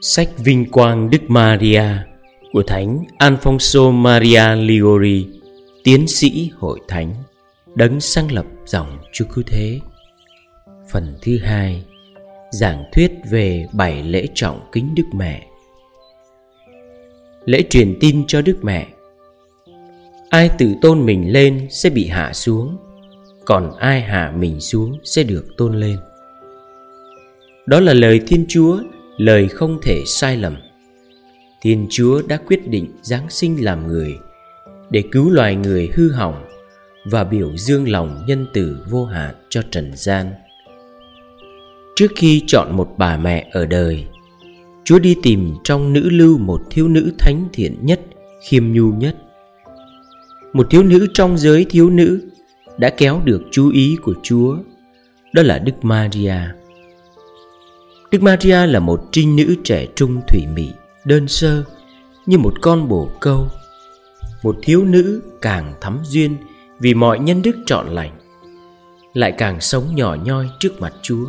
Sách Vinh Quang Đức Maria của Thánh Alfonso Maria Ligori, tiến sĩ hội thánh, đấng sáng lập dòng Chúa Cứu Thế. Phần thứ hai, giảng thuyết về bảy lễ trọng kính Đức Mẹ. Lễ truyền tin cho Đức Mẹ Ai tự tôn mình lên sẽ bị hạ xuống Còn ai hạ mình xuống sẽ được tôn lên đó là lời Thiên Chúa Lời không thể sai lầm. Thiên Chúa đã quyết định Giáng sinh làm người Để cứu loài người hư hỏng Và biểu dương lòng nhân từ vô hạn cho trần gian. Trước khi chọn một bà mẹ ở đời Chúa đi tìm trong nữ lưu một thiếu nữ thánh thiện nhất, khiêm nhu nhất. Một thiếu nữ trong giới thiếu nữ đã kéo được chú ý của Chúa Đó là Đức Maria. Đức Maria là một trinh nữ trẻ trung thủy mị, đơn sơ Như một con bồ câu. Một thiếu nữ càng thắm duyên vì mọi nhân đức trọn lành Lại càng sống nhỏ nhoi trước mặt Chúa.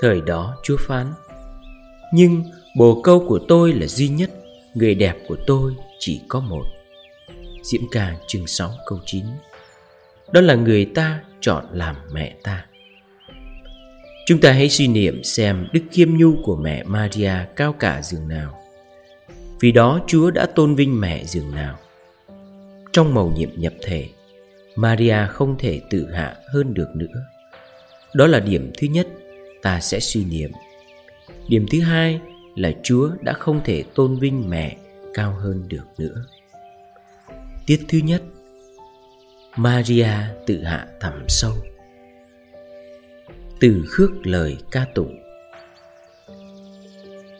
Thời đó Chúa phán Nhưng bồ câu của tôi là duy nhất Người đẹp của tôi chỉ có một. Diễm ca chương 6 câu 9 Đó là người ta chọn làm mẹ ta. Chúng ta hãy suy niệm xem đức khiêm nhu của mẹ Maria cao cả dường nào. Vì đó Chúa đã tôn vinh mẹ dường nào. Trong màu nhiệm nhập thể, Maria không thể tự hạ hơn được nữa. Đó là điểm thứ nhất ta sẽ suy niệm. Điểm thứ hai là Chúa đã không thể tôn vinh mẹ cao hơn được nữa. Tiết thứ nhất, Maria tự hạ thẳm sâu từ khước lời ca tụng.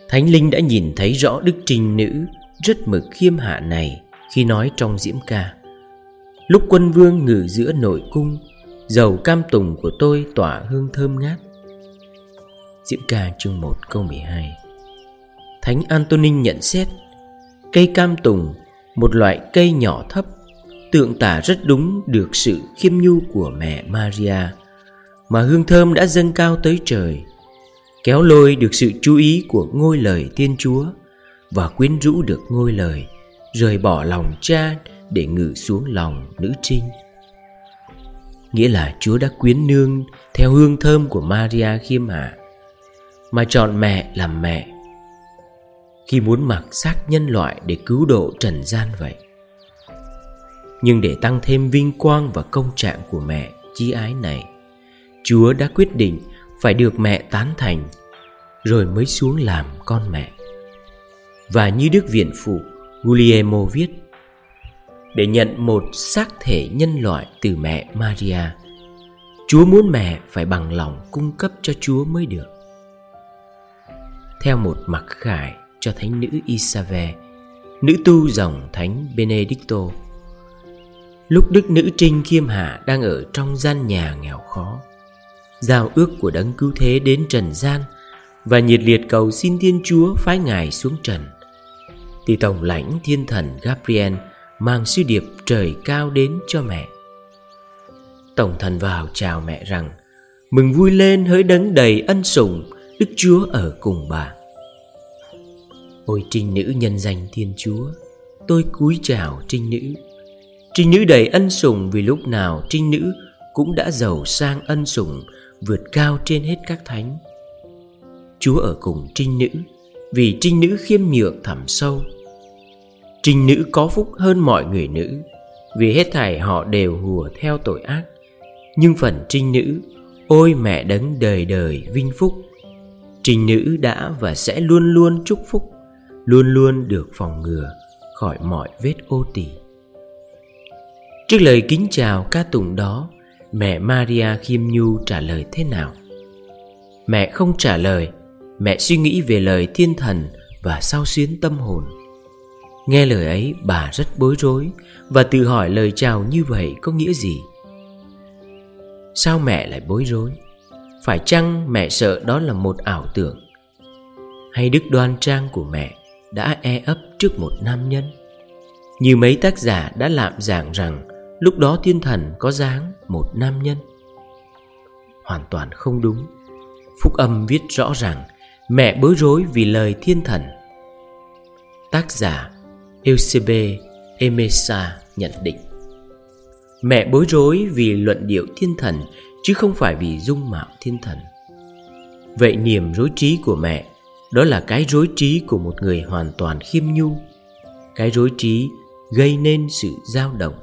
Thánh Linh đã nhìn thấy rõ đức trinh nữ Rất mực khiêm hạ này Khi nói trong diễm ca. Lúc quân vương ngự giữa nội cung, Dầu cam tùng của tôi tỏa hương thơm ngát. Diễm ca chương 1 câu 12 Thánh Antonin nhận xét, Cây cam tùng, Một loại cây nhỏ thấp, Tượng tả rất đúng được sự khiêm nhu của mẹ Maria mà hương thơm đã dâng cao tới trời, kéo lôi được sự chú ý của ngôi lời thiên chúa và quyến rũ được ngôi lời, rời bỏ lòng cha để ngự xuống lòng nữ trinh. Nghĩa là chúa đã quyến nương theo hương thơm của maria khiêm hạ, mà chọn mẹ làm mẹ. Khi muốn mặc xác nhân loại để cứu độ trần gian vậy, nhưng để tăng thêm vinh quang và công trạng của mẹ chi ái này Chúa đã quyết định phải được mẹ tán thành, Rồi mới xuống làm con mẹ. Và như Đức Viện Phụ Guglielmo viết, Để nhận một xác thể nhân loại từ mẹ Maria, Chúa muốn mẹ phải bằng lòng cung cấp cho Chúa mới được. Theo một mặc khải cho thánh nữ Isave Nữ tu dòng thánh Benedicto, Lúc Đức Nữ Trinh Khiêm Hạ đang ở trong gian nhà nghèo khó giao ước của đấng cứu thế đến trần gian và nhiệt liệt cầu xin Thiên Chúa phái ngài xuống trần. Thì tổng lãnh thiên thần Gabriel mang sứ điệp trời cao đến cho mẹ. Tổng thần vào chào mẹ rằng, Mừng vui lên hỡi đấng đầy ân sủng, Đức Chúa ở cùng bà Ôi trinh nữ nhân danh Thiên Chúa, Tôi cúi chào trinh nữ Trinh nữ đầy ân sủng vì lúc nào trinh nữ cũng đã giàu sang ân sủng, vượt cao trên hết các thánh. Chúa ở cùng trinh nữ, vì trinh nữ khiêm nhượng thẳm sâu. Trinh nữ có phúc hơn mọi người nữ, vì hết thảy họ đều hùa theo tội ác. Nhưng phần trinh nữ, ôi mẹ đấng đời đời vinh phúc. Trinh nữ đã và sẽ luôn luôn chúc phúc, luôn luôn được phòng ngừa khỏi mọi vết ô tỳ trước lời kính chào ca tụng đó Mẹ Maria Khiêm Nhu trả lời thế nào? Mẹ không trả lời, Mẹ suy nghĩ về lời thiên thần Và sao xuyến tâm hồn. Nghe lời ấy, bà rất bối rối Và tự hỏi lời chào như vậy có nghĩa gì? Sao mẹ lại bối rối? Phải chăng mẹ sợ đó là một ảo tưởng? Hay đức đoan trang của mẹ Đã e ấp trước một nam nhân? Như mấy tác giả đã lạm giảng rằng Lúc đó thiên thần có dáng một nam nhân. Hoàn toàn không đúng. Phúc âm viết rõ ràng Mẹ bối rối vì lời thiên thần. Tác giả Eusebe Emesa nhận định, Mẹ bối rối vì luận điệu thiên thần Chứ không phải vì dung mạo thiên thần. Vậy niềm rối trí của mẹ, Đó là cái rối trí của một người hoàn toàn khiêm nhu. Cái rối trí gây nên sự dao động.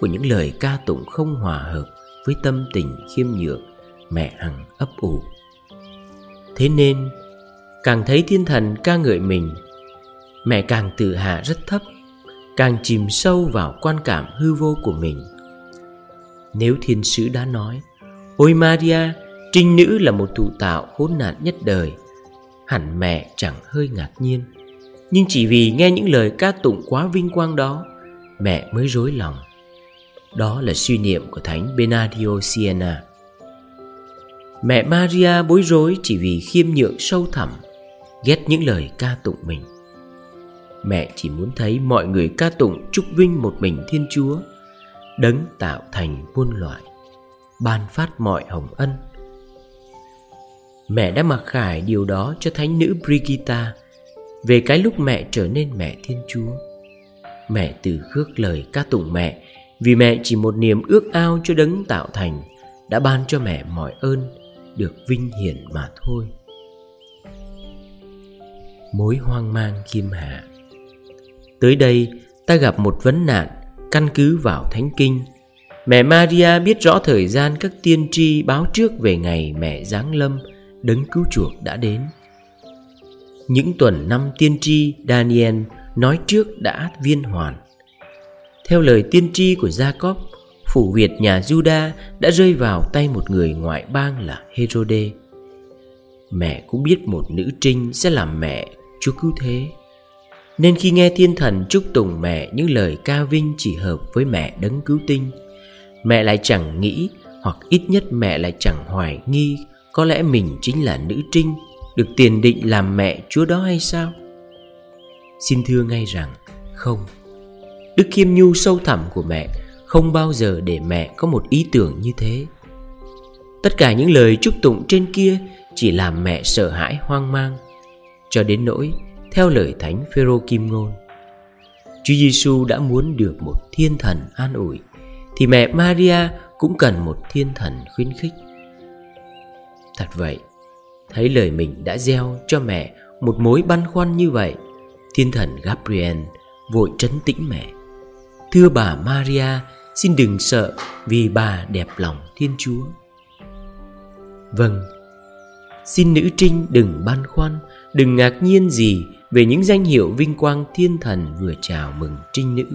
Của những lời ca tụng không hòa hợp Với tâm tình khiêm nhường Mẹ hằng ấp ủ. Thế nên, Càng thấy thiên thần ca ngợi mình, Mẹ càng tự hạ rất thấp, Càng chìm sâu vào quan cảm hư vô của mình. Nếu thiên sứ đã nói, Ôi Maria, Trinh nữ là một thụ tạo khốn nạn nhất đời, Hẳn mẹ chẳng hơi ngạc nhiên. Nhưng chỉ vì nghe những lời ca tụng quá vinh quang đó, Mẹ mới rối lòng. Đó là suy niệm của Thánh Benadio Siena. Mẹ Maria bối rối chỉ vì khiêm nhượng sâu thẳm, Ghét những lời ca tụng mình. Mẹ chỉ muốn thấy mọi người ca tụng chúc vinh một mình Thiên Chúa, Đấng tạo thành muôn loại Ban phát mọi hồng ân. Mẹ đã mặc khải điều đó cho thánh nữ Brigitta Về cái lúc mẹ trở nên mẹ Thiên Chúa. Mẹ từ khước lời ca tụng mẹ vì mẹ chỉ một niềm ước ao cho đấng tạo thành, Đã ban cho mẹ mọi ơn, Được vinh hiển mà thôi Mối hoang mang khiêm hạ Tới đây, ta gặp một vấn nạn Căn cứ vào thánh kinh Mẹ Maria biết rõ thời gian các tiên tri báo trước về ngày mẹ giáng lâm, đấng cứu chuộc đã đến. Những tuần năm tiên tri Daniel nói trước đã viên hoàn. Theo lời tiên tri của Jacob, phủ Việt nhà Juda đã rơi vào tay một người ngoại bang là Herode. Mẹ cũng biết một nữ trinh sẽ làm mẹ Chúa cứu thế. Nên khi nghe thiên thần chúc tùng mẹ những lời ca vinh chỉ hợp với mẹ đấng cứu tinh, mẹ lại chẳng nghĩ hoặc ít nhất mẹ lại chẳng hoài nghi có lẽ mình chính là nữ trinh Được tiền định làm mẹ chúa đó hay sao Xin thưa ngay rằng Không Đức khiêm nhu sâu thẳm của mẹ, Không bao giờ để mẹ có một ý tưởng như thế. Tất cả những lời chúc tụng trên kia Chỉ làm mẹ sợ hãi hoang mang. Cho đến nỗi, Theo lời Thánh Phêrô Kim Ngôn, Chúa Giêsu đã muốn được một thiên thần an ủi, Thì mẹ Maria cũng cần một thiên thần khuyến khích. Thật vậy, Thấy lời mình đã gieo cho mẹ Một mối băn khoăn như vậy, Thiên thần Gabriel vội trấn tĩnh mẹ. Thưa bà Maria, Xin đừng sợ Vì bà đẹp lòng Thiên Chúa Vâng Xin nữ trinh đừng băn khoăn, Đừng ngạc nhiên gì Về những danh hiệu vinh quang thiên thần Vừa chào mừng trinh nữ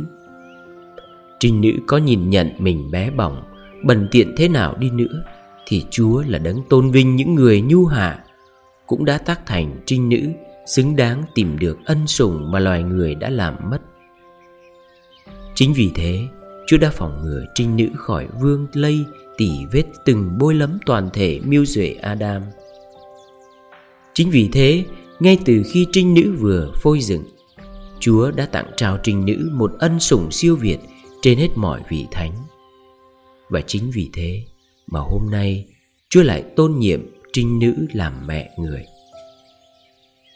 Trinh nữ có nhìn nhận mình bé bỏng, Bần tiện thế nào đi nữa, thì Chúa là đấng tôn vinh những người nhu hạ, cũng đã tác thành trinh nữ, xứng đáng tìm được ân sủng mà loài người đã làm mất. Chính vì thế, Chúa đã phòng ngừa trinh nữ khỏi vương lây tỉ vết từng bôi lấm toàn thể miêu duệ Adam. Chính vì thế, ngay từ khi trinh nữ vừa phôi dựng, Chúa đã tặng trao trinh nữ một ân sủng siêu việt trên hết mọi vị thánh. Và chính vì thế, mà hôm nay Chúa lại tôn nhiệm trinh nữ làm mẹ người.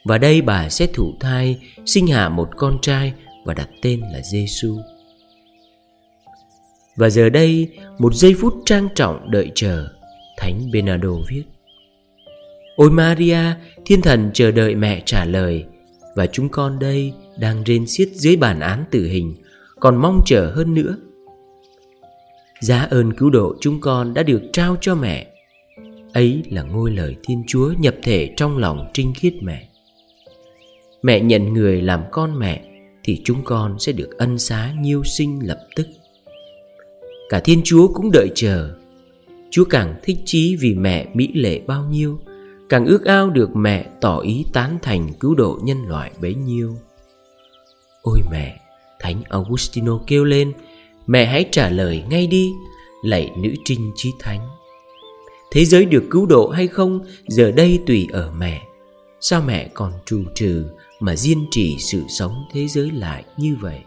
Và đây bà sẽ thụ thai, sinh hạ một con trai và đặt tên là Giêsu. Và giờ đây, một giây phút trang trọng đợi chờ, Thánh Bernardo viết. Ôi Maria, thiên thần chờ đợi mẹ trả lời, và chúng con đây đang rên xiết dưới bản án tử hình, còn mong chờ hơn nữa. Giá ơn cứu độ chúng con đã được trao cho mẹ. Ấy là ngôi lời Thiên Chúa nhập thể trong lòng trinh khiết mẹ. Mẹ nhận người làm con mẹ Thì chúng con sẽ được ân xá nhiêu sinh lập tức. Cả Thiên Chúa cũng đợi chờ. Chúa càng thích chí vì mẹ mỹ lệ bao nhiêu Càng ước ao được mẹ tỏ ý tán thành cứu độ nhân loại bấy nhiêu. Ôi mẹ, Thánh Augustino kêu lên Mẹ hãy trả lời ngay đi Lạy nữ trinh chí thánh. Thế giới được cứu độ hay không Giờ đây tùy ở mẹ. Sao mẹ còn trù trừ Mà diên trì sự sống thế giới lại như vậy?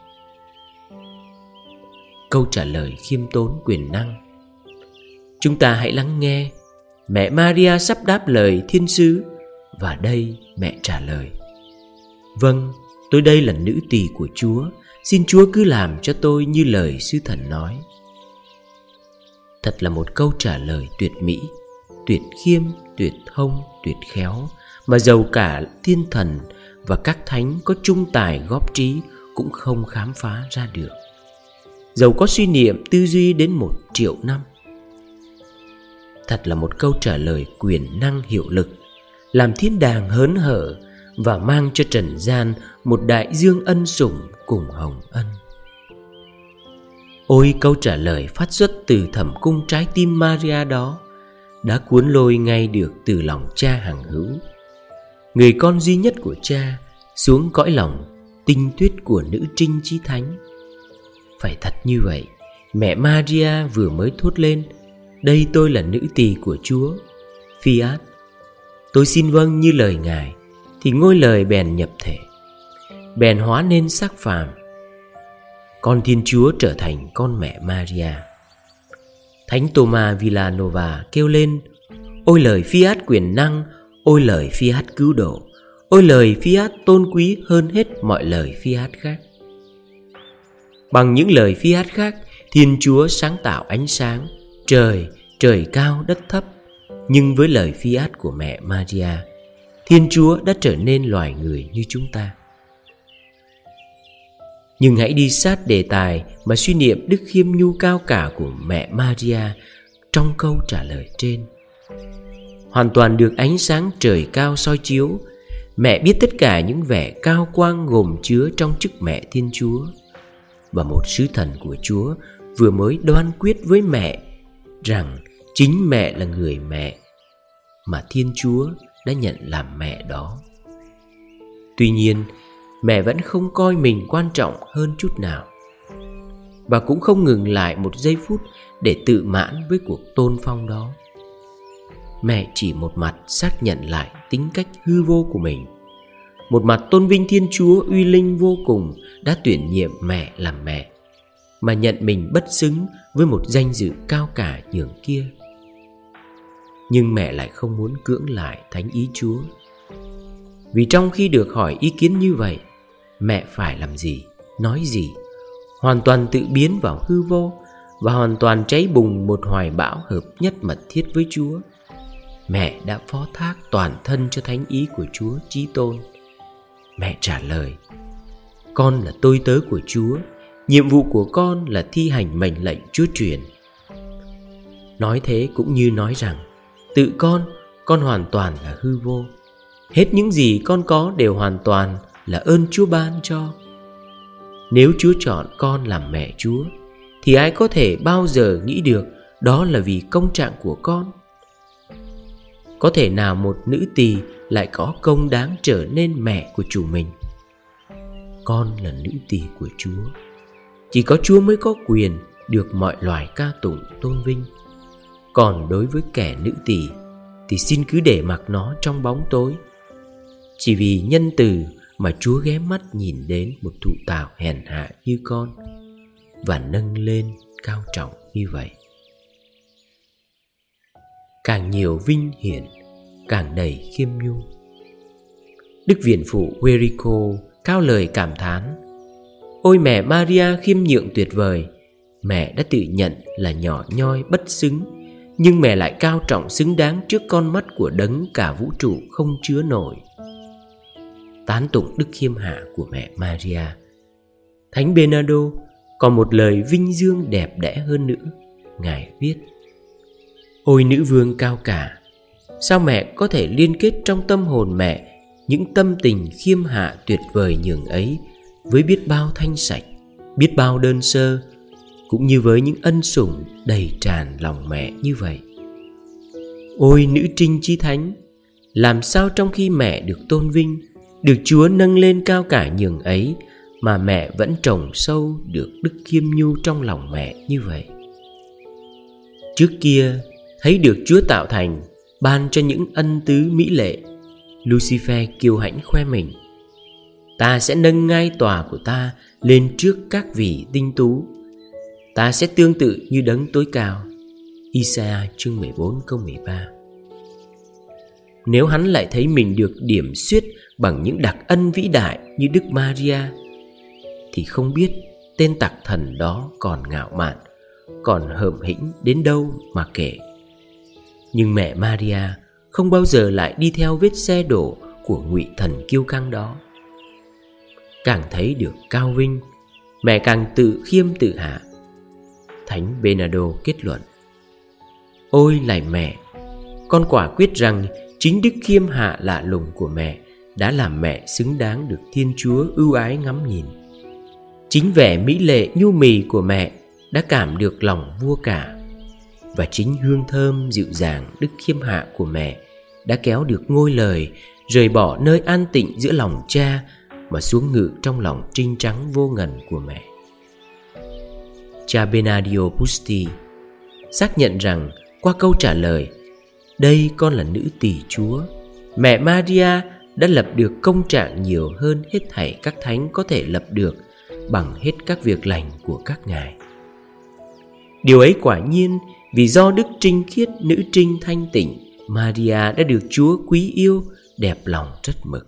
Câu trả lời khiêm tốn quyền năng. Chúng ta hãy lắng nghe. Mẹ Maria sắp đáp lời thiên sứ Và đây mẹ trả lời. Vâng, tôi đây là nữ tỳ của Chúa. Xin Chúa cứ làm cho tôi như lời sứ thần nói. Thật là một câu trả lời tuyệt mỹ Tuyệt khiêm, tuyệt thông, tuyệt khéo Mà giàu cả thiên thần và các thánh có trung tài góp trí Cũng không khám phá ra được. Dầu có suy niệm tư duy đến một triệu năm. Thật là một câu trả lời quyền năng hiệu lực, Làm thiên đàng hớn hở Và mang cho trần gian một đại dương ân sủng cùng hồng ân. Ôi, câu trả lời phát xuất từ thẩm cung trái tim Maria đó Đã cuốn lôi ngay được từ lòng cha hằng hữu. Người con duy nhất của cha Xuống cõi lòng tinh tuyết của nữ trinh chí thánh. Phải thật như vậy. Mẹ Maria vừa mới thốt lên, Đây tôi là nữ tỳ của Chúa, Fiat. Tôi xin vâng như lời Ngài, Thì ngôi lời bèn nhập thể, Bèn hóa nên xác phàm. Con Thiên Chúa trở thành con mẹ Maria. Thánh Toma Villanova kêu lên, Ôi lời Fiat quyền năng, Ôi lời Fiat cứu độ, Ôi lời Fiat tôn quý hơn hết mọi lời Fiat khác. Bằng những lời phi hát khác Thiên Chúa sáng tạo ánh sáng Trời, trời cao đất thấp. Nhưng với lời phi át của mẹ Maria Thiên Chúa đã trở nên loài người như chúng ta. Nhưng hãy đi sát đề tài Mà suy niệm đức khiêm nhu cao cả của mẹ Maria Trong câu trả lời trên. Hoàn toàn được ánh sáng trời cao soi chiếu Mẹ biết tất cả những vẻ cao quang gồm chứa trong chức mẹ Thiên Chúa. Và một sứ thần của Chúa vừa mới đoan quyết với mẹ Rằng chính mẹ là người mẹ Mà Thiên Chúa đã nhận làm mẹ đó. Tuy nhiên, mẹ vẫn không coi mình quan trọng hơn chút nào Và cũng không ngừng lại một giây phút để tự mãn với cuộc tôn phong đó. Mẹ chỉ một mặt xác nhận lại tính cách hư vô của mình. Một mặt tôn vinh Thiên Chúa uy linh vô cùng Đã tuyển nhiệm mẹ làm mẹ Mà nhận mình bất xứng với một danh dự cao cả nhường kia. Nhưng mẹ lại không muốn cưỡng lại thánh ý Chúa. Vì trong khi được hỏi ý kiến như vậy Mẹ phải làm gì, nói gì Hoàn toàn tự biến vào hư vô Và hoàn toàn cháy bùng một hoài bão hợp nhất mật thiết với Chúa. Mẹ đã phó thác toàn thân cho thánh ý của Chúa Chí Tôn. Mẹ trả lời Con là tôi tớ của Chúa Nhiệm vụ của con là thi hành mệnh lệnh Chúa truyền. Nói thế cũng như nói rằng Tự con, con hoàn toàn là hư vô. Hết những gì con có đều hoàn toàn là ơn Chúa ban cho. Nếu Chúa chọn con làm mẹ Chúa Thì ai có thể bao giờ nghĩ được Đó là vì công trạng của con? Có thể nào một nữ tỳ lại có công đáng trở nên mẹ của chủ mình. Con là nữ tỳ của Chúa. Chỉ có Chúa mới có quyền được mọi loài ca tụng, tôn vinh. Còn đối với kẻ nữ tỳ Thì xin cứ để mặc nó trong bóng tối. Chỉ vì nhân từ mà Chúa ghé mắt nhìn đến một thụ tạo hèn hạ như con Và nâng lên cao trọng như vậy. Càng nhiều vinh hiển càng đầy khiêm nhu đức viện phụ Jericho cao lời cảm thán, ôi mẹ Maria khiêm nhượng tuyệt vời, mẹ đã tự nhận là nhỏ nhoi bất xứng, nhưng mẹ lại cao trọng xứng đáng trước con mắt của đấng cả vũ trụ không chứa nổi. Tán tụng đức khiêm hạ của mẹ Maria, Thánh Bernardo, còn một lời vinh dương đẹp đẽ hơn nữa, Ngài viết, Ôi nữ vương cao cả Sao mẹ có thể liên kết trong tâm hồn mẹ Những tâm tình khiêm hạ tuyệt vời nhường ấy Với biết bao thanh sạch, Biết bao đơn sơ, Cũng như với những ân sủng đầy tràn lòng mẹ như vậy? Ôi nữ trinh chi thánh, Làm sao trong khi mẹ được tôn vinh, Được Chúa nâng lên cao cả nhường ấy Mà mẹ vẫn trồng sâu được đức khiêm nhu trong lòng mẹ như vậy? Trước kia, thấy được Chúa tạo thành ban cho những ân tứ mỹ lệ. Lucifer kiêu hãnh khoe mình. Ta sẽ nâng ngai tòa của ta lên trước các vị tinh tú. Ta sẽ tương tự như đấng tối cao. Isaiah chương 14 câu 13 nếu hắn lại thấy mình được điểm xuyết bằng những đặc ân vĩ đại như Đức Maria thì không biết tên tặc thần đó còn ngạo mạn, còn hợm hĩnh đến đâu mà kể. Nhưng mẹ Maria không bao giờ lại đi theo vết xe đổ của ngụy thần kiêu căng đó. Càng thấy được cao vinh, mẹ càng tự khiêm tự hạ. Thánh Bernardo kết luận: Ôi lạy mẹ, con quả quyết rằng chính đức khiêm hạ lạ lùng của mẹ đã làm mẹ xứng đáng được Thiên Chúa ưu ái ngắm nhìn. Chính vẻ mỹ lệ nhu mì của mẹ đã cảm được lòng vua cả và chính hương thơm dịu dàng đức khiêm hạ của mẹ đã kéo được ngôi lời, rời bỏ nơi an tịnh giữa lòng cha mà xuống ngự trong lòng trinh trắng vô ngần của mẹ. Cha Benadio Pusti xác nhận rằng qua câu trả lời, đây con là nữ tỷ chúa mẹ Maria đã lập được công trạng nhiều hơn hết thảy các thánh có thể lập được bằng hết các việc lành của các ngài. Điều ấy quả nhiên vì do đức trinh khiết nữ trinh thanh tịnh, Maria đã được Chúa quý yêu, đẹp lòng rất mực.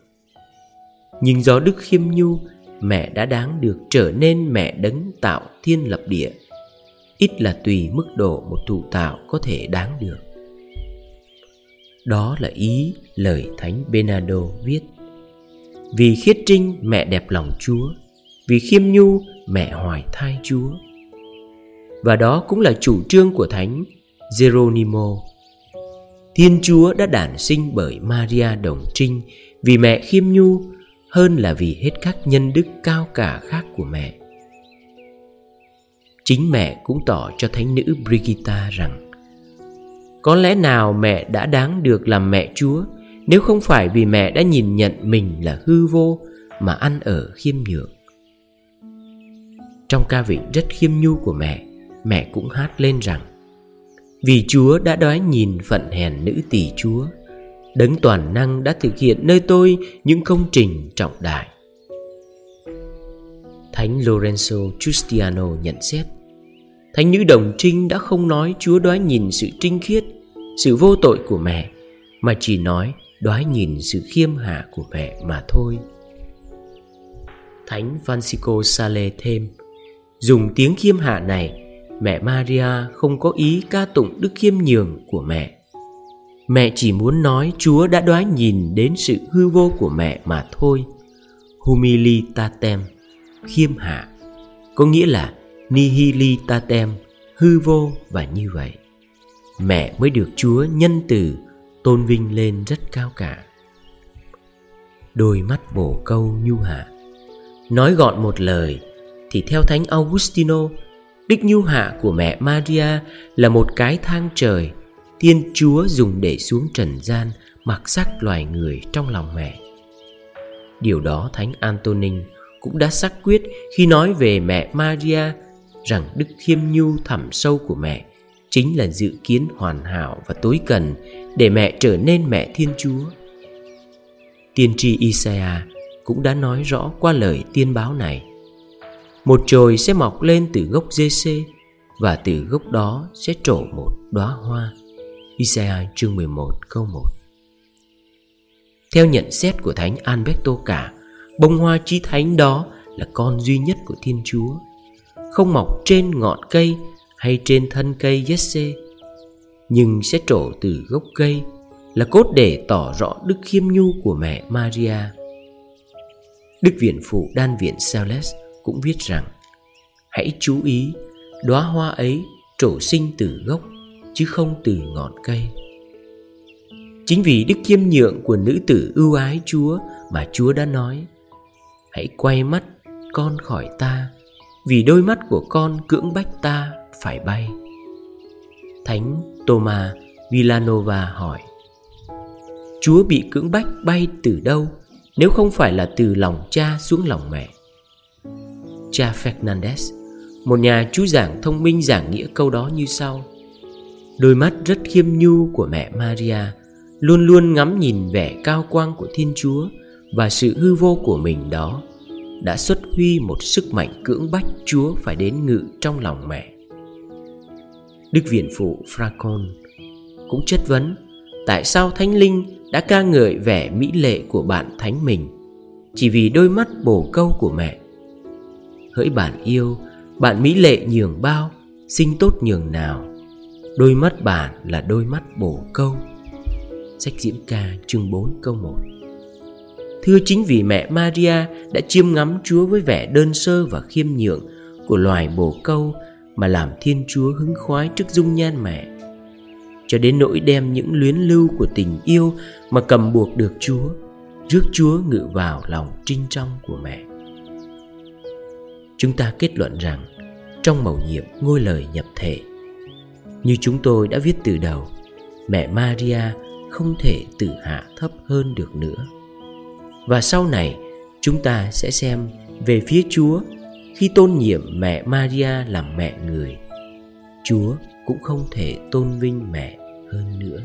Nhưng do đức khiêm nhu, mẹ đã đáng được trở nên mẹ đấng tạo thiên lập địa. Ít là tùy mức độ một thụ tạo có thể đáng được. Đó là ý lời Thánh Benado viết. Vì khiết trinh mẹ đẹp lòng Chúa, vì khiêm nhu mẹ hoài thai Chúa. Và đó cũng là chủ trương của Thánh Geronimo. Thiên Chúa đã đản sinh bởi Maria Đồng Trinh vì mẹ khiêm nhu hơn là vì hết các nhân đức cao cả khác của mẹ. Chính mẹ cũng tỏ cho thánh nữ Brigitta rằng, có lẽ nào mẹ đã đáng được làm mẹ Chúa nếu không phải vì mẹ đã nhìn nhận mình là hư vô mà ăn ở khiêm nhường. Trong ca vịnh rất khiêm nhu của mẹ Mẹ cũng hát lên rằng, Vì Chúa đã đói nhìn phận hèn nữ tỷ Chúa, Đấng toàn năng đã thực hiện nơi tôi những công trình trọng đại. Thánh Lorenzo Giustiano nhận xét, Thánh nữ đồng trinh đã không nói Chúa đói nhìn sự trinh khiết, Sự vô tội của mẹ, Mà chỉ nói đoái nhìn sự khiêm hạ của mẹ mà thôi. Thánh Francisco Sale thêm, Dùng tiếng khiêm hạ này Mẹ Maria không có ý ca tụng đức khiêm nhường của mẹ. Mẹ chỉ muốn nói Chúa đã đoái nhìn đến sự hư vô của mẹ mà thôi. Humilitatem Khiêm hạ. Có nghĩa là Nihilitatem Hư vô và như vậy. Mẹ mới được Chúa nhân từ Tôn vinh lên rất cao cả. Đôi mắt bổ câu nhu hạ. Nói gọn một lời thì theo Thánh Augustino, Đức Nhu Hạ của mẹ Maria là một cái thang trời Thiên Chúa dùng để xuống trần gian, mặc sắc loài người trong lòng mẹ. Điều đó Thánh Antonin cũng đã xác quyết khi nói về mẹ Maria rằng đức khiêm nhu thẳm sâu của mẹ chính là dự kiến hoàn hảo và tối cần để mẹ trở nên mẹ Thiên Chúa. Tiên tri Isaiah cũng đã nói rõ qua lời tiên báo này một chồi sẽ mọc lên từ gốc dê xê và từ gốc đó sẽ trổ một đóa hoa. Isaiah chương 11 câu 1 Theo nhận xét của Thánh Alberto cả, bông hoa chí thánh đó là con duy nhất của Thiên Chúa, không mọc trên ngọn cây hay trên thân cây Jesse, nhưng sẽ trổ từ gốc cây là cốt để tỏ rõ đức khiêm nhu của mẹ Maria. Đức Viện Phụ Đan Viện Celeste cũng viết rằng, hãy chú ý, đóa hoa ấy trổ sinh từ gốc, chứ không từ ngọn cây. Chính vì đức khiêm nhượng của nữ tử ưu ái chúa mà chúa đã nói, hãy quay mắt con khỏi ta, vì đôi mắt của con cưỡng bách ta phải bay. Thánh Thomas Villanova hỏi, Chúa bị cưỡng bách bay từ đâu? Nếu không phải là từ lòng cha xuống lòng mẹ cha Fernandez, Một nhà chú giảng thông minh giảng nghĩa câu đó như sau. Đôi mắt rất khiêm nhu của mẹ Maria Luôn luôn ngắm nhìn vẻ cao quang của Thiên Chúa Và sự hư vô của mình đó Đã xuất huy một sức mạnh cưỡng bách Chúa phải đến ngự trong lòng mẹ. Đức Viện Phụ Fracon cũng chất vấn tại sao thánh linh đã ca ngợi vẻ mỹ lệ của bạn thánh mình chỉ vì đôi mắt bổ câu của mẹ hỡi bạn yêu bạn mỹ lệ nhường bao sinh tốt nhường nào đôi mắt bạn là đôi mắt bổ câu sách diễn ca chương 4 câu 1 Thưa chính vì mẹ Maria đã chiêm ngắm Chúa với vẻ đơn sơ và khiêm nhượng của loài bồ câu mà làm Thiên Chúa hứng khoái trước dung nhan mẹ. Cho đến nỗi đem những luyến lưu của tình yêu mà cầm buộc được Chúa, rước Chúa ngự vào lòng trinh trong của mẹ. Chúng ta kết luận rằng trong mầu nhiệm ngôi lời nhập thể, như chúng tôi đã viết từ đầu, mẹ Maria không thể tự hạ thấp hơn được nữa. Và sau này chúng ta sẽ xem về phía Chúa khi tôn nhiệm mẹ Maria làm mẹ người. Chúa cũng không thể tôn vinh mẹ hơn nữa.